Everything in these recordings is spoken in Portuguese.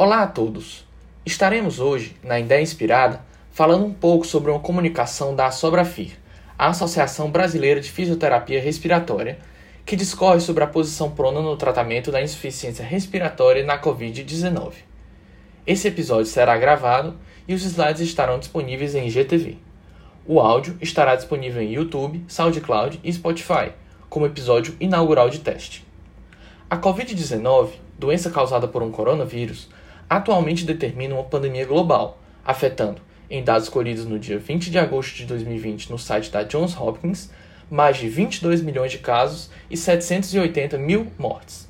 Olá a todos! Estaremos hoje, na Ideia Inspirada, falando um pouco sobre uma comunicação da Sobrafir, a Associação Brasileira de Fisioterapia Respiratória, que discorre sobre a posição prona no tratamento da insuficiência respiratória na Covid-19. Esse episódio será gravado e os slides estarão disponíveis em IGTV. O áudio estará disponível em YouTube, SoundCloud e Spotify, como episódio inaugural de teste. A Covid-19, doença causada por um coronavírus, atualmente determina uma pandemia global, afetando, em dados colhidos no dia 20 de agosto de 2020 no site da Johns Hopkins, mais de 22 milhões de casos e 780 mil mortes.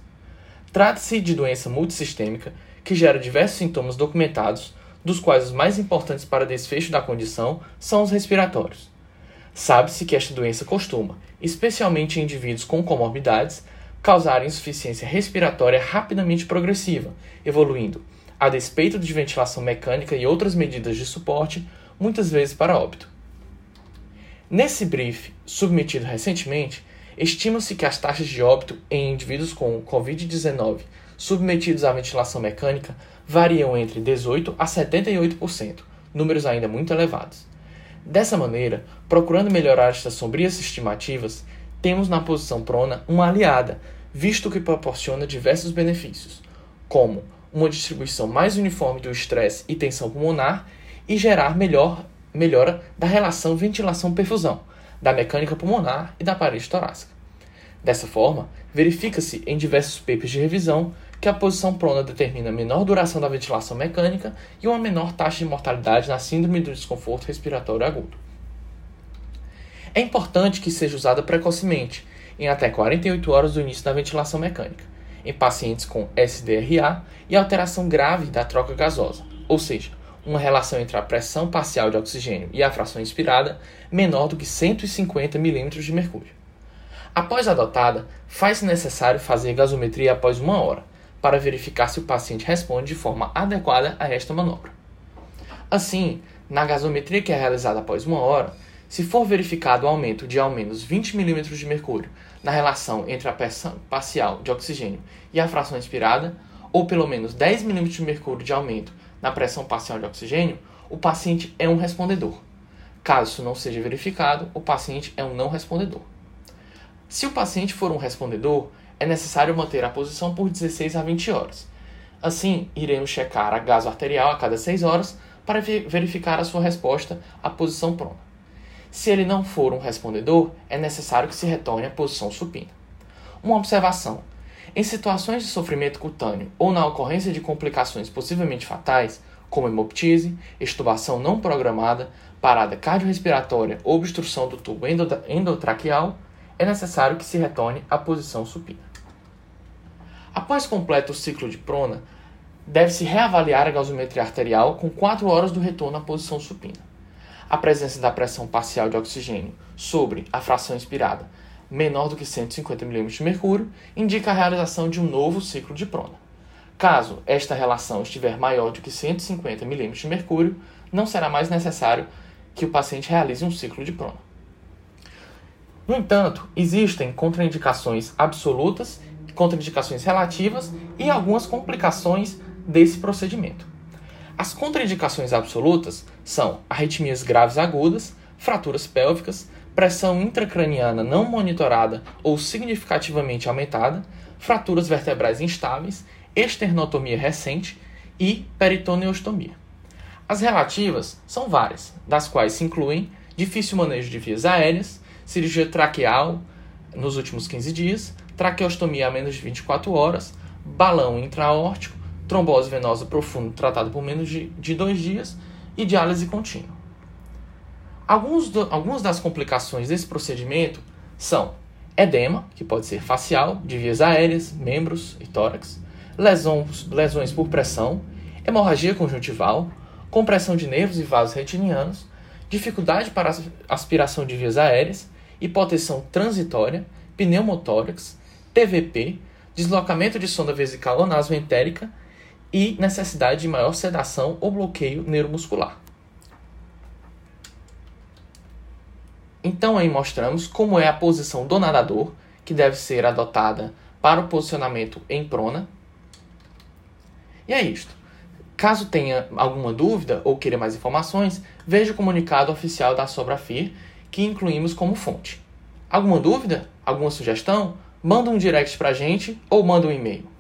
Trata-se de doença multissistêmica que gera diversos sintomas documentados, dos quais os mais importantes para desfecho da condição são os respiratórios. Sabe-se que esta doença costuma, especialmente em indivíduos com comorbidades, causar insuficiência respiratória rapidamente progressiva, evoluindo a despeito de ventilação mecânica e outras medidas de suporte, muitas vezes para óbito. Nesse brief, submetido recentemente, estima-se que as taxas de óbito em indivíduos com Covid-19 submetidos à ventilação mecânica variam entre 18% a 78%, números ainda muito elevados. Dessa maneira, procurando melhorar estas sombrias estimativas, temos na posição prona uma aliada, visto que proporciona diversos benefícios, como uma distribuição mais uniforme do estresse e tensão pulmonar e gerar melhor, melhora da relação ventilação-perfusão, da mecânica pulmonar e da parede torácica. Dessa forma, verifica-se em diversos papers de revisão que a posição prona determina menor duração da ventilação mecânica e uma menor taxa de mortalidade na síndrome do desconforto respiratório agudo. É importante que seja usada precocemente, em até 48 horas do início da ventilação mecânica, em pacientes com SDRA e alteração grave da troca gasosa, ou seja, uma relação entre a pressão parcial de oxigênio e a fração inspirada menor do que 150 mm de mercúrio. Após adotada, faz-se necessário fazer gasometria após uma hora, para verificar se o paciente responde de forma adequada a esta manobra. Assim, na gasometria que é realizada após uma hora, se for verificado o aumento de ao menos 20 mm de mercúrio na relação entre a pressão parcial de oxigênio e a fração inspirada, ou pelo menos 10 mm de mercúrio de aumento na pressão parcial de oxigênio, o paciente é um respondedor. Caso isso não seja verificado, o paciente é um não respondedor. Se o paciente for um respondedor, é necessário manter a posição por 16 a 20 horas. Assim, iremos checar a gaso arterial a cada 6 horas para verificar a sua resposta à posição prona. Se ele não for um respondedor, é necessário que se retorne à posição supina. Uma observação: em situações de sofrimento cutâneo ou na ocorrência de complicações possivelmente fatais, como hemoptise, extubação não programada, parada cardiorrespiratória ou obstrução do tubo endotraqueal, é necessário que se retorne à posição supina. Após completo o ciclo de prona, deve-se reavaliar a gasometria arterial com 4 horas do retorno à posição supina a presença da pressão parcial de oxigênio sobre a fração inspirada menor do que 150 mm de mercúrio indica a realização de um novo ciclo de prona. Caso esta relação estiver maior do que 150 mm de mercúrio, não será mais necessário que o paciente realize um ciclo de prona. No entanto, existem contraindicações absolutas, contraindicações relativas e algumas complicações desse procedimento. As contraindicações absolutas são arritmias graves agudas, fraturas pélvicas, pressão intracraniana não monitorada ou significativamente aumentada, fraturas vertebrais instáveis, esternotomia recente e peritoneostomia. As relativas são várias, das quais se incluem difícil manejo de vias aéreas, cirurgia traqueal nos últimos 15 dias, traqueostomia a menos de 24 horas, balão intraórtico, trombose venosa profunda tratado por menos de, de dois dias e diálise contínua. Alguns do, algumas das complicações desse procedimento são edema, que pode ser facial, de vias aéreas, membros e tórax, lesões, lesões por pressão, hemorragia conjuntival, compressão de nervos e vasos retinianos, dificuldade para aspiração de vias aéreas, hipotensão transitória, pneumotórax, TVP, deslocamento de sonda vesical ou nasoentérica e necessidade de maior sedação ou bloqueio neuromuscular. Então aí mostramos como é a posição do nadador, que deve ser adotada para o posicionamento em prona. E é isto. Caso tenha alguma dúvida ou queira mais informações, veja o comunicado oficial da Sobrafir, que incluímos como fonte. Alguma dúvida? Alguma sugestão? Manda um direct pra gente ou manda um e-mail.